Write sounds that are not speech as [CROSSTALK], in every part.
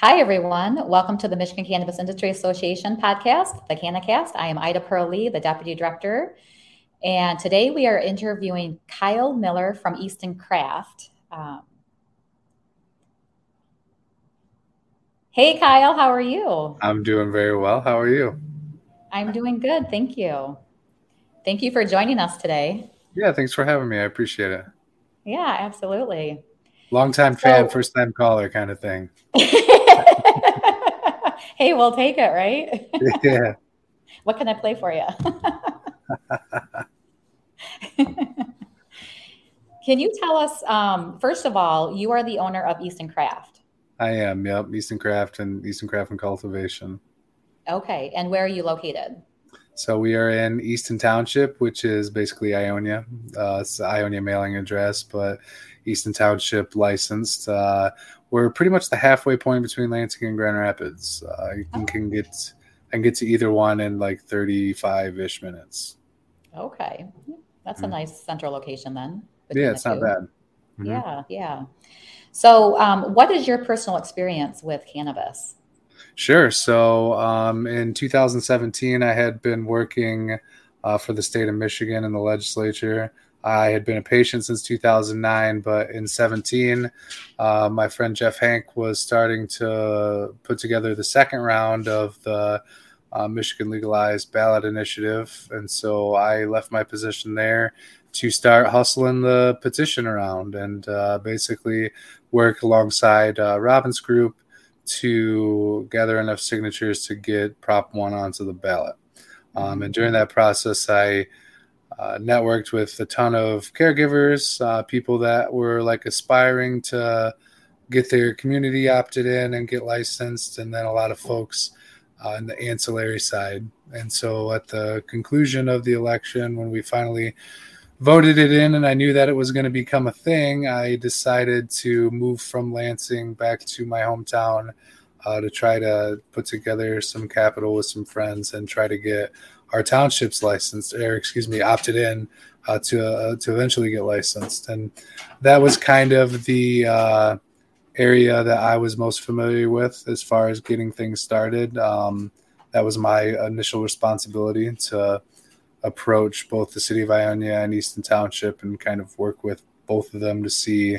Hi, everyone. Welcome to the Michigan Cannabis Industry Association podcast, the CannaCast. I am Ida Pearlie, the Deputy Director. And today we are interviewing Kyle Miller from Easton Craft. Um, hey, Kyle, how are you? I'm doing very well. How are you? I'm doing good. Thank you. Thank you for joining us today. Yeah, thanks for having me. I appreciate it. Yeah, absolutely. Long time so, fan, first time caller kind of thing. [LAUGHS] hey, we'll take it, right? [LAUGHS] Yeah. what can I play for you? [LAUGHS] can you tell us, um, first of all, you are the owner of Easton Craft? I am, yep. Easton Craft and Easton Craft and Cultivation. Okay. And where are you located? So we are in Easton Township, which is basically Ionia. Uh, it's the Ionia mailing address, but Easton Township licensed. Uh, we're pretty much the halfway point between Lansing and Grand Rapids. Uh, you can, can get and get to either one in like 35 ish minutes. Okay. That's mm-hmm. a nice central location then. Yeah, it's not bad. Mm-hmm. Yeah, yeah. So, um, what is your personal experience with cannabis? Sure. So, um, in 2017, I had been working uh, for the state of Michigan in the legislature. I had been a patient since 2009, but in 17, uh, my friend Jeff Hank was starting to put together the second round of the uh, Michigan Legalized Ballot Initiative. And so I left my position there to start hustling the petition around and uh, basically work alongside uh, Robin's group to gather enough signatures to get Prop 1 onto the ballot. Um, and during that process, I uh, networked with a ton of caregivers, uh, people that were like aspiring to get their community opted in and get licensed, and then a lot of folks uh, in the ancillary side. And so at the conclusion of the election, when we finally voted it in and I knew that it was going to become a thing, I decided to move from Lansing back to my hometown uh, to try to put together some capital with some friends and try to get our townships licensed, or excuse me, opted in uh, to uh, to eventually get licensed, and that was kind of the uh, area that I was most familiar with as far as getting things started. Um, that was my initial responsibility to approach both the city of Ionia and Easton Township and kind of work with both of them to see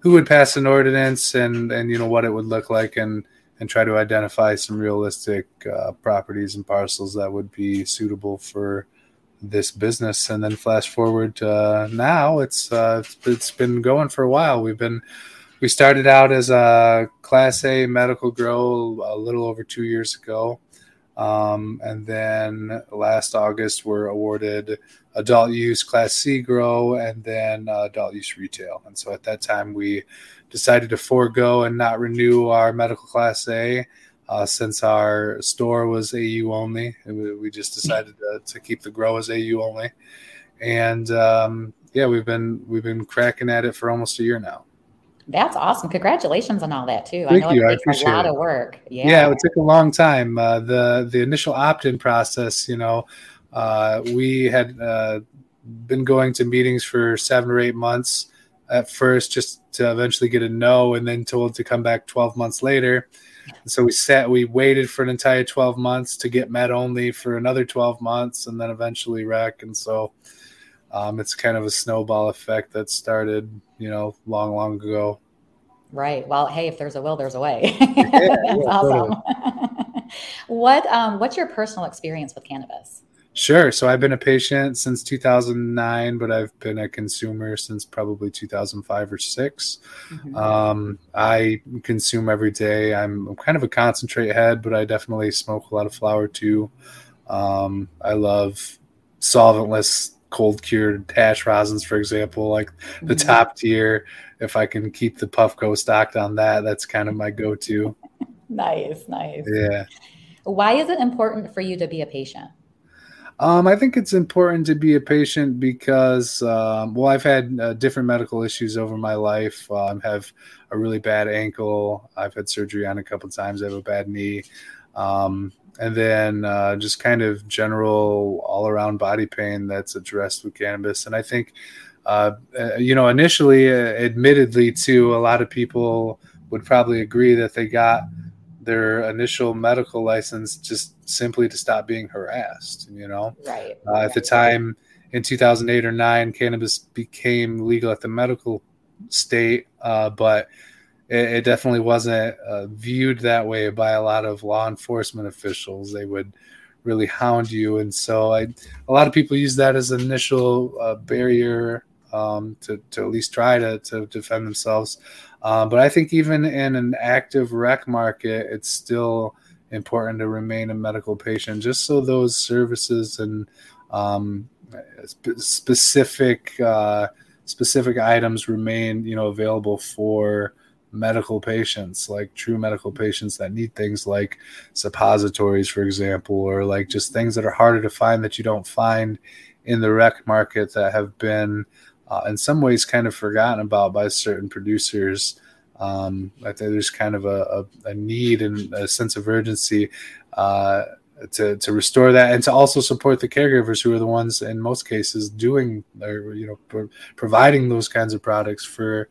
who would pass an ordinance and and you know what it would look like and and try to identify some realistic uh, properties and parcels that would be suitable for this business. And then flash forward to uh, now, it's uh, it's been going for a while. We've been we started out as a Class A medical grow a little over two years ago. Um, and then last August, we're awarded adult use Class C grow and then uh, adult use retail. And so at that time, we decided to forego and not renew our medical class A uh, since our store was AU only. We just decided to, to keep the grow as AU only, and um, yeah, we've been we've been cracking at it for almost a year now. That's awesome! Congratulations on all that too. Thank I know you. it takes a lot it. of work. Yeah. yeah, it took a long time. Uh, the the initial opt-in process, you know, uh, we had uh, been going to meetings for seven or eight months at first just to eventually get a no and then told to come back 12 months later and so we sat we waited for an entire 12 months to get met only for another 12 months and then eventually rec and so um, it's kind of a snowball effect that started you know long long ago right well hey if there's a will there's a way [LAUGHS] yeah, [LAUGHS] that's yeah, awesome totally. [LAUGHS] what um, what's your personal experience with cannabis Sure. So I've been a patient since 2009, but I've been a consumer since probably 2005 or 6 mm-hmm. um, I consume every day. I'm kind of a concentrate head, but I definitely smoke a lot of flower too. Um, I love solventless cold cured hash rosins, for example, like the mm-hmm. top tier. If I can keep the Puffco stocked on that, that's kind of my go to. nice, nice. Yeah. Why is it important for you to be a patient? Um, I think it's important to be a patient because, um, well, I've had uh, different medical issues over my life. I um, have a really bad ankle. I've had surgery on a couple times. I have a bad knee. Um, and then uh, just kind of general all around body pain that's addressed with cannabis. And I think, uh, uh you know, initially, uh, admittedly, too, a lot of people would probably agree that they got their initial medical license just simply to stop being harassed. You know, right. Uh, at the time in 2008 or nine, cannabis became legal at the medical state, uh, but it, it, definitely wasn't uh, viewed that way by a lot of law enforcement officials. They would really hound you, and so I, a lot of people use that as an initial uh, barrier um, to, to at least try to, to defend themselves. Um, but I think even in an active rec market, it's still important to remain a medical patient, just so those services and um, sp- specific uh, specific items remain, you know, available for medical patients, like true medical patients that need things like suppositories, for example, or like just things that are harder to find that you don't find in the rec market that have been uh, in some ways kind of forgotten about by certain producers. Um, I think there's kind of a, a, a, need and a sense of urgency uh, to, to restore that and to also support the caregivers who are the ones in most cases doing or you know pro- providing those kinds of products for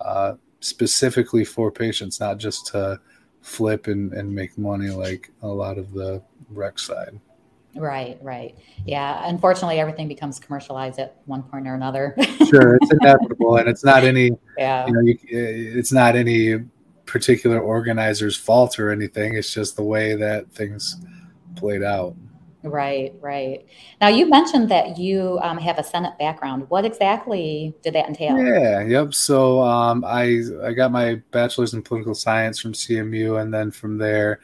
uh, specifically for patients, not just to flip and, and make money like a lot of the rec side. Right, right. Yeah. Unfortunately, everything becomes commercialized at one point or another. sure, it's inevitable, and it's not any. [LAUGHS] Yeah. You know, you, it's not any particular organizer's fault or anything. It's just the way that things played out. Right, right. Now you mentioned that you um, have a Senate background. What exactly did that entail? Yeah, yep. So um, I I got my bachelor's in political science from CMU, and then from there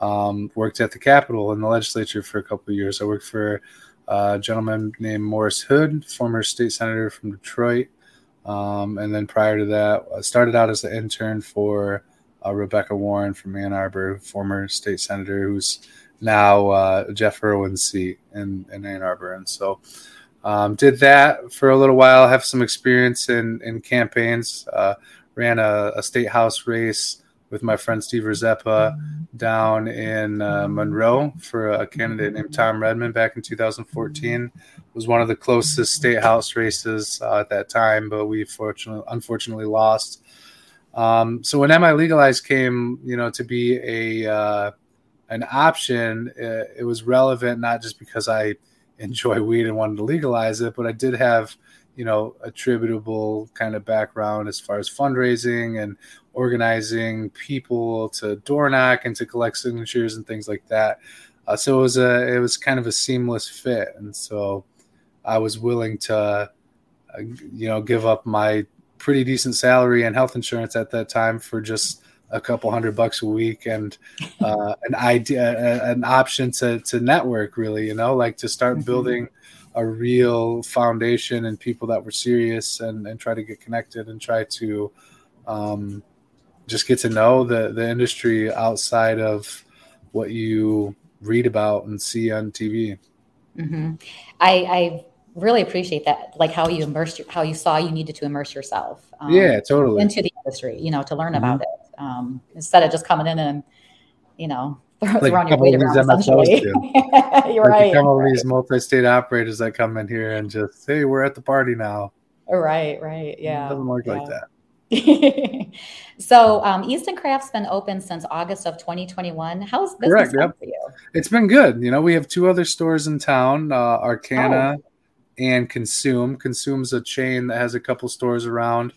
um, worked at the Capitol in the legislature for a couple of years. I worked for a gentleman named Morris Hood, former state senator from Detroit. Um, and then prior to that, I started out as an intern for uh, Rebecca Warren from Ann Arbor, former state senator who's now uh, Jeff Irwin's seat in, in Ann Arbor. And so um, did that for a little while, have some experience in, in campaigns, uh, ran a, a state house race with my friend Steve Rzepa down in uh, Monroe for a candidate named Tom Redmond back in 2014. It was one of the closest state house races uh, at that time, but we fortunately, unfortunately lost. Um, so when MI Legalized came, you know, to be a uh, an option, it, uh, it was relevant not just because I enjoy weed and wanted to legalize it, but I did have you know attributable kind of background as far as fundraising and organizing people to door knock and to collect signatures and things like that. Uh, so it was a it was kind of a seamless fit, and so I was willing to, uh, you know, give up my pretty decent salary and health insurance at that time for just a couple hundred bucks a week and [LAUGHS] uh, an idea, an option to to network. Really, you know, like to start mm-hmm. building a real foundation and people that were serious and, and try to get connected and try to um, just get to know the the industry outside of what you read about and see on TV. Mm-hmm. I, I really appreciate that, like how you immersed, how you saw you needed to immerse yourself. Um, yeah, totally into the industry, you know, to learn mm-hmm. about it um, instead of just coming in and you know [LAUGHS] like throwing your weight around. Essentially, [LAUGHS] you're like right. Some of these multi-state operators that come in here and just hey, we're at the party now. Right, right, yeah. It doesn't work yeah. like that. [LAUGHS] so um, Easton Craft's been open since August of 2021. How's business Correct, yep. for you? It's been good. You know, we have two other stores in town, uh, Arcana oh. And Consume. Consume's a chain that has a couple stores around,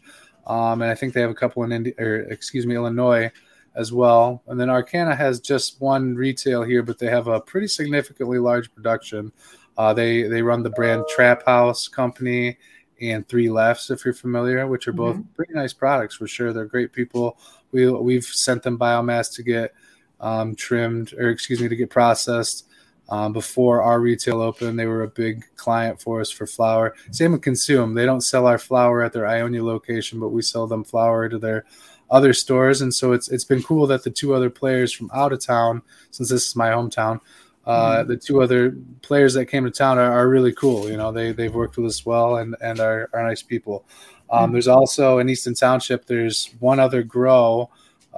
um, and I think they have a couple in Indi- or excuse me, Illinois as well. And then Arcana has just one retail here, but they have a pretty significantly large production. Uh, they they run the brand Trap House Company and Three Lefts, if you're familiar, which are both mm-hmm. pretty nice products for sure. They're great people. We we've sent them biomass to get um, trimmed, or excuse me, to get processed. Um, before our retail opened, they were a big client for us for flower. Same with Consume. They don't sell our flower at their Ionia location, but we sell them flower to their other stores. And so it's it's been cool that the two other players from out of town, since this is my hometown, uh, mm-hmm. the two other players that came to town are, are, really cool. You know, they they've worked with us well and and are, are nice people. Um, mm-hmm. There's also in Easton Township. There's one other grow,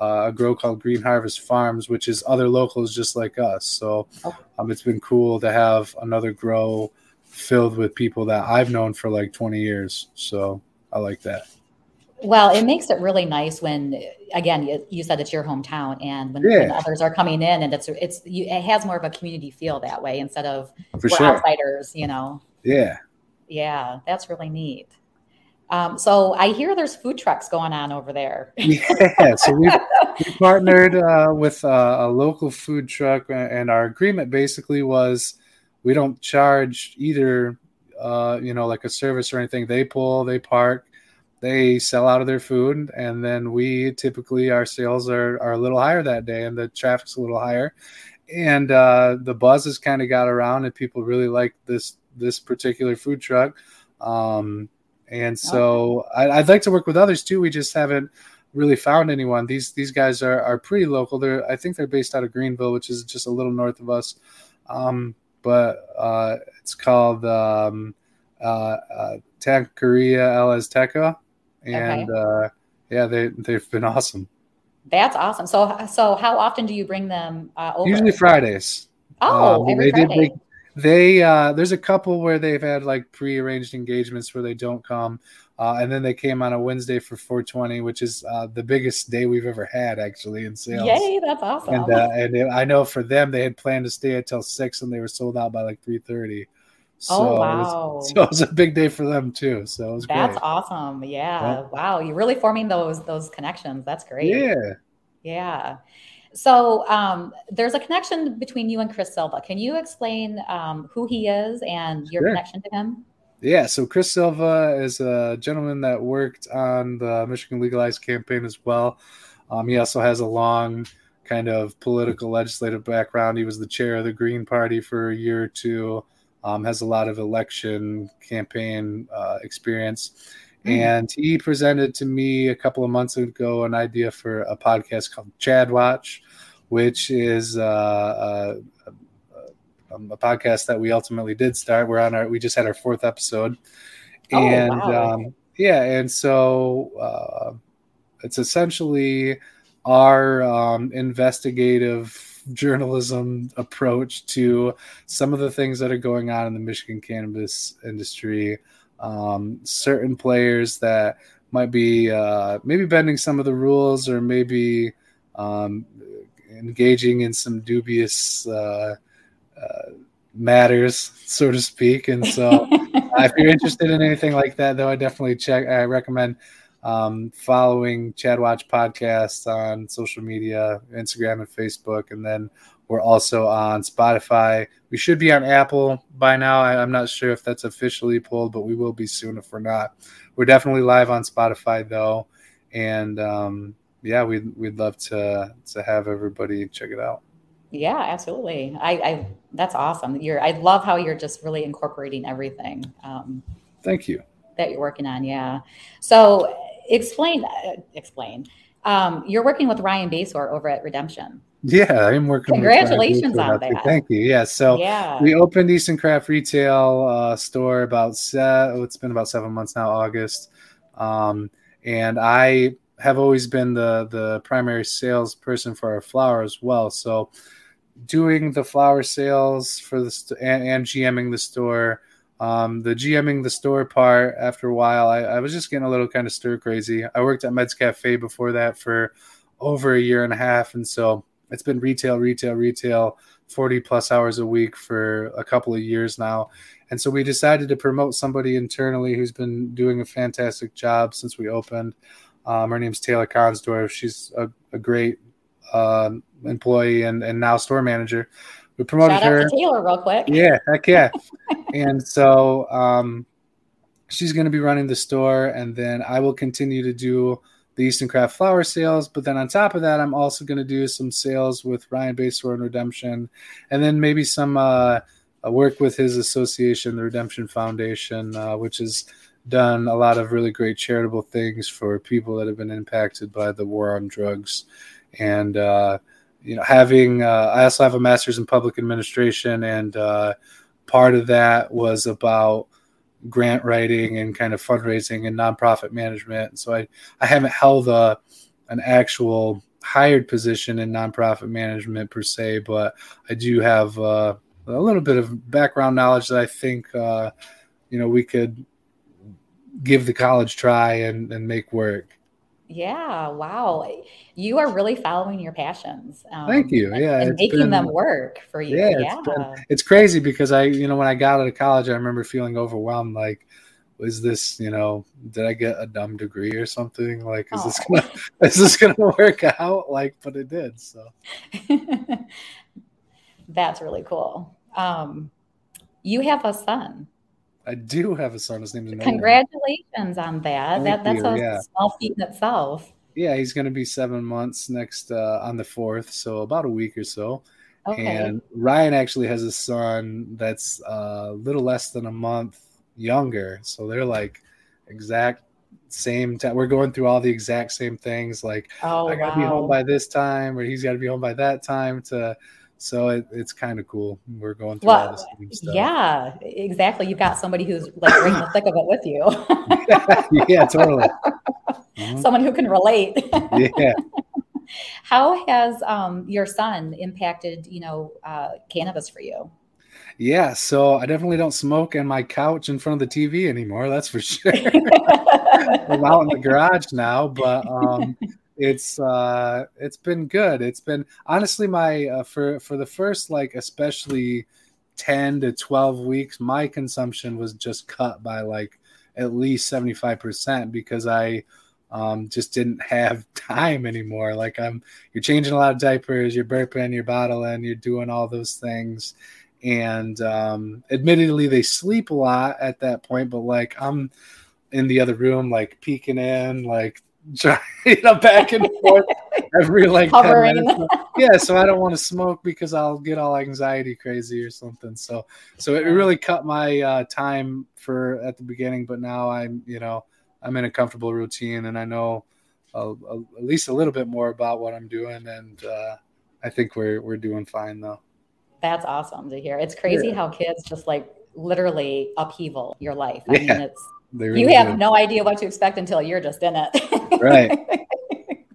uh, a grow called Green Harvest Farms, which is other locals just like us. So oh. um, it's been cool to have another grow filled with people that I've known for like 20 years. So I like that. Well, it makes it really nice when, again, you, you said it's your hometown, and when, yeah. when, others are coming in, and it's it's you, it has more of a community feel that way instead of For sure. outsiders, you know. Yeah. Yeah, that's really neat. Um, so I hear there's food trucks going on over there. [LAUGHS] yeah, so we we [LAUGHS] partnered uh, with uh, a local food truck, and our agreement basically was we don't charge either, uh, you know, like a service or anything. They pull, they park, they sell out of their food, and then we typically our sales are are a little higher that day, and the traffic's a little higher, and uh, the buzz has kind of got around, and people really like this this particular food truck. Um, and so I, would like to work with others too. We just haven't really found anyone. These these guys are are pretty local. They're I think they're based out of Greenville, which is just a little north of us. Um, but uh, it's called um, uh, uh, Taqueria El Azteca, and okay. uh, yeah, they they've been awesome. That's awesome. So so how often do you bring them uh, over? Usually Fridays. Oh, um, every they Friday. Did, they uh, there's a couple where they've had like pre-arranged engagements where they don't come, uh, and then they came on a Wednesday for 420, which is uh, the biggest day we've ever had actually in sales. Yay, that's awesome! And uh, and it, I know for them they had planned to stay until six, and they were sold out by like 3:30. So oh wow! It was, [LAUGHS] so it was a big day for them too. So it was that's great. awesome. Yeah. Wow, you're really forming those those connections. That's great. Yeah. Yeah. So um, there's a connection between you and Chris Silva. Can you explain um, who he is and your sure. connection to him? Yeah, so Chris Silva is a gentleman that worked on the Michigan Legalized campaign as well. Um, he also has a long kind of political legislative background. He was the chair of the Green Party for a year or two, um, has a lot of election campaign uh, experience. Mm. And he presented to me a couple of months ago an idea for a podcast called Chad Watch, which is uh, uh, um, a podcast that we ultimately did start. We're on our, we just had our fourth episode. Oh, and wow. um, yeah, and so uh, it's essentially our um, investigative journalism approach to some of the things that are going on in the Michigan cannabis industry um, certain players that might be uh, maybe bending some of the rules or maybe um, engaging in some dubious uh, uh, matters, so to speak. And so, [LAUGHS] if you're interested in anything like that, though, I definitely check. I recommend um, following Chad Watch podcast on social media, Instagram and Facebook, and then we're also on Spotify. We should be on Apple by now. I, am not sure if that's officially pulled, but we will be soon if we're not. We're definitely live on Spotify though, and um, yeah, we'd we'd love to to have everybody check it out. Yeah, absolutely. I, I that's awesome. You're I love how you're just really incorporating everything. Um, Thank you. That you're working on, yeah. So explain uh, explain. Um, you're working with Ryan Basore over at Redemption. Yeah, I'm working. Congratulations on that. Thank you. Yeah, so yeah. we opened Easton Craft Retail uh, store about se- oh, it's been about seven months now, August, um, and I have always been the the primary salesperson for our flower as well. So doing the flower sales for the st- and, and GMing the store. Um, the GMing the store part, after a while, I, I was just getting a little kind of stir crazy. I worked at Meds Cafe before that for over a year and a half, and so it's been retail, retail, retail, 40 plus hours a week for a couple of years now. And so we decided to promote somebody internally who's been doing a fantastic job since we opened. Um, her name's Taylor Consdorf. She's a, a great uh, employee and, and now store manager. We promoted her. Taylor, real quick. Yeah, heck yeah. [LAUGHS] and so um, she's going to be running the store, and then I will continue to do the Easton Craft flower sales. But then on top of that, I'm also going to do some sales with Ryan Basore and Redemption, and then maybe some uh, work with his association, the Redemption Foundation, uh, which has done a lot of really great charitable things for people that have been impacted by the war on drugs. And, uh, you know, having, uh, I also have a master's in public administration, and uh, part of that was about grant writing and kind of fundraising and nonprofit management. So I, I haven't held a, an actual hired position in nonprofit management per se, but I do have uh, a little bit of background knowledge that I think, uh, you know, we could give the college try and, and make work. Yeah, wow. You are really following your passions. Um, Thank you. Yeah. And, and making been, them work for you. Yeah. yeah. It's, been, it's, crazy because I, you know, when I got out of college, I remember feeling overwhelmed. Like, was this, you know, did I get a dumb degree or something? Like, is oh. this gonna, [LAUGHS] is this gonna [LAUGHS] work out? Like, but it did. So [LAUGHS] that's really cool. Um, you have a son. I do have a son. His name is Nolan. Congratulations on that. that that's you, a yeah. small feat in itself. Yeah, he's going to be seven months next uh, on the fourth, so about a week or so. Okay. And Ryan actually has a son that's uh, a little less than a month younger, so they're like exact same time. We're going through all the exact same things. Like oh, I got to wow. be home by this time, or he's got to be home by that time to so it, it's kind of cool. We're going through well, all same stuff. Yeah, exactly. You've got somebody who's like right in the thick of it with you. yeah, [LAUGHS] yeah, totally. Mm-hmm. [LAUGHS] Someone who can relate. yeah. [LAUGHS] How has um, your son impacted, you know, uh, cannabis for you? Yeah, so I definitely don't smoke on my couch in front of the TV anymore. That's for sure. I'm out in the garage now, but um, it's uh it's been good. It's been honestly my uh, for for the first like especially 10 to 12 weeks my consumption was just cut by like at least 75% because i um, just didn't have [LAUGHS] time anymore. Like i'm you're changing a lot of diapers you're burping you're bottling you're doing all those things. And um, admittedly they sleep a lot at that point but like i'm in the other room like peeking in like [LAUGHS] you know back and forth [LAUGHS] every like [LAUGHS] yeah so i don't want to smoke because i'll get all anxiety crazy or something. So so it really cut my uh, time for at the beginning but now i'm you know i'm in a comfortable routine and i know a, a, at least a little bit more about what i'm doing and uh, i think we're we're doing fine though. That's awesome to hear. It's crazy yeah. how kids just like literally upheaval your life. I yeah. mean it's Really you have did. no idea what to expect until you're just in it. [LAUGHS] right.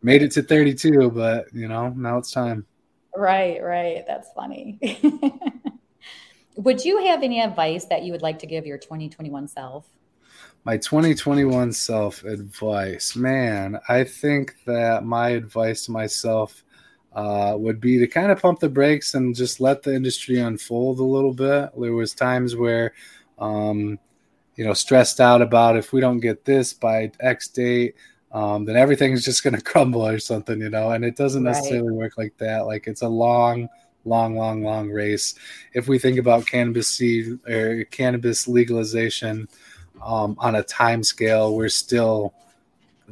Made it to 32, but you know, now it's time. Right, right. That's funny. [LAUGHS] would you have any advice that you would like to give your 2021 self? My 2021 self advice, man, I think that my advice to myself uh, would be to kind of pump the brakes and just let the industry unfold a little bit. There was times where, um, you know, stressed out about if we don't get this by X date, um, then everything's just going [LAUGHS] to crumble or something, you know. And it doesn't necessarily work like that. Like it's a long, long, long, long race. If we think about cannabis seed or cannabis legalization um, on a time scale, we're still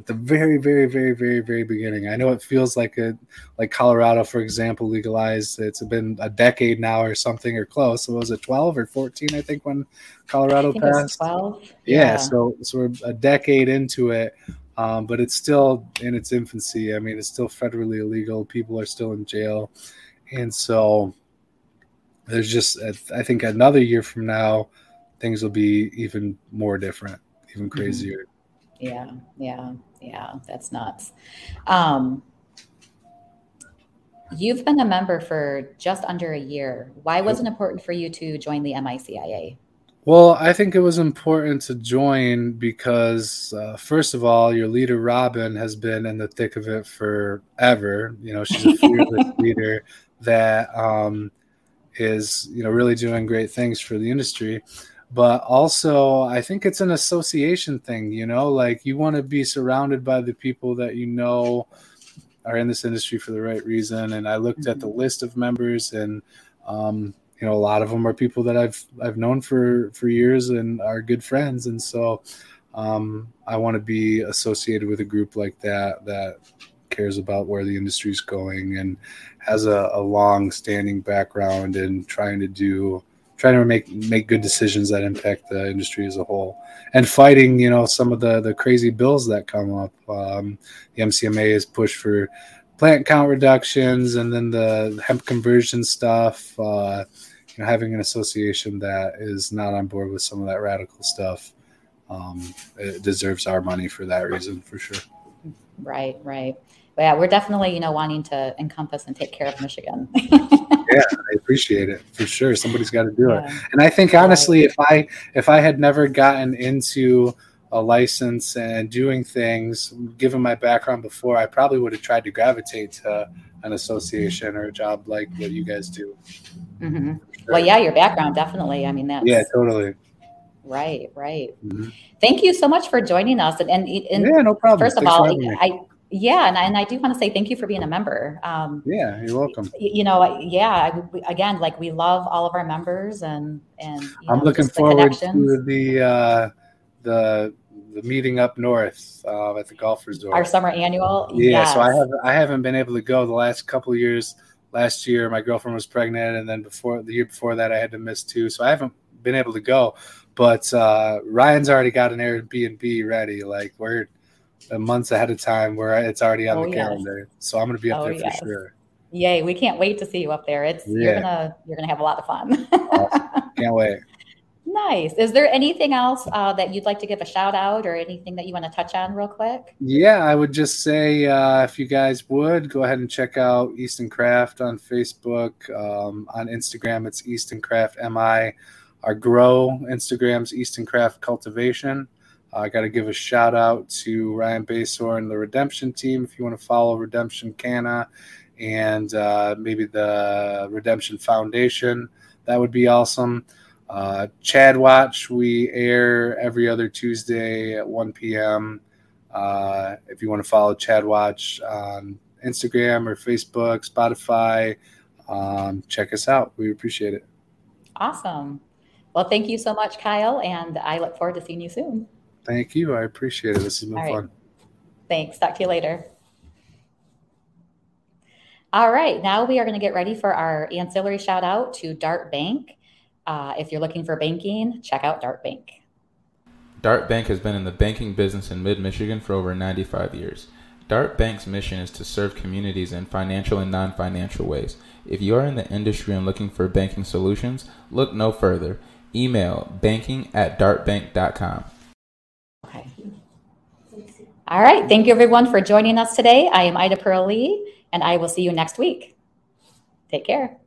at the very, very, very, very, very beginning. I know it feels like a like Colorado, for example, legalized. It's been a decade now or something or close. So was it twelve or fourteen? I think when Colorado think passed. Twelve. Yeah, yeah, So so we're a decade into it. Um, but it's still in its infancy. I mean, it's still federally illegal. People are still in jail, and so there's just I think another year from now, things will be even more different, even mm-hmm. crazier. Yeah, yeah yeah, that's nuts. Um, you've been a member for just under a year. Why was it important for you to join the MICIA? Well, I think it was important to join because, uh, first of all, your leader, Robin, has been in the thick of it forever. You know, she's a fearless [LAUGHS] leader that um, is, you know, really doing great things for the industry but also I think it's an association thing, you know, like you want to be surrounded by the people that you know are in this industry for the right reason. And I looked at the mm-hmm. list of members and um, you know, a lot of them are people that I've I've known for for years and are good friends. And so um, I want to be associated with a group like that that cares about where the industry is going and has a, a long standing background and trying to do trying to make make good decisions that impact the industry as a whole, and fighting you know some of the the crazy bills that come up. Um, the MCMA has pushed for plant count reductions, and then the hemp conversion stuff. Uh, you know, having an association that is not on board with some of that radical stuff, um, it deserves our money for that reason, for sure. Right, right. But yeah, we're definitely you know wanting to encompass and take care of Michigan. [LAUGHS] yeah, I appreciate it for sure. Somebody's got to do yeah. it. And I think honestly, if I if I had never gotten into a license and doing things, given my background before, I probably would have tried to gravitate to an association or a job like what you guys do. Mm-hmm. Sure. Well, yeah, your background definitely. I mean, that's yeah, totally. Right, right. Mm-hmm. Thank you so much for joining us. And, and, and yeah, no problem. First Thanks of all, I yeah, and I, and I do want to say thank you for being a member. Um, yeah, you're welcome. You know, yeah, again, like we love all of our members, and and I'm know, looking forward to the uh, the the meeting up north uh, at the golf resort. Our summer annual. Yeah, yes. so I have I haven't been able to go the last couple of years. Last year, my girlfriend was pregnant, and then before the year before that, I had to miss two. So I haven't been able to go. But uh, Ryan's already got an Airbnb ready. Like we're months ahead of time where it's already on oh, the yes. calendar. So I'm going to be up oh, there yes. for sure. Yay! We can't wait to see you up there. It's yeah. you're gonna you're gonna have a lot of fun. awesome. Can't wait. [LAUGHS] Nice. Is there anything else uh, that you'd like to give a shout out or anything that you want to touch on real quick? Yeah, I would just say uh, if you guys would go ahead and check out Easton Craft on Facebook. Um, on Instagram, it's Easton Craft MI. Our grow Instagram's Easton Craft Cultivation. I got to give a shout out to Ryan Basore and the Redemption team. If you want to follow Redemption Canna and uh, maybe the Redemption Foundation, that would be awesome. Uh, Chad Watch, we air every other Tuesday at 1 p.m. Uh, if you want to follow Chad Watch on Instagram or Facebook, Spotify, um, check us out. We appreciate it. Awesome. Well, thank you so much, Kyle, and I look forward to seeing you soon. Thank you. I appreciate it. This has been right. fun. Thanks. Talk to you later. All right. Now we are going to get ready for our ancillary shout out to Dart Bank. Uh, if you're looking for banking, check out Dart Bank. Dart Bank has been in the banking business in mid Michigan for over 95 years. Dart Bank's mission is to serve communities in financial and non financial ways. If you are in the industry and looking for banking solutions, look no further. Email banking at dartbank.com. Okay. All right. Thank you, everyone, for joining us today. I am Ida Pearl Lee, and I will see you next week. Take care.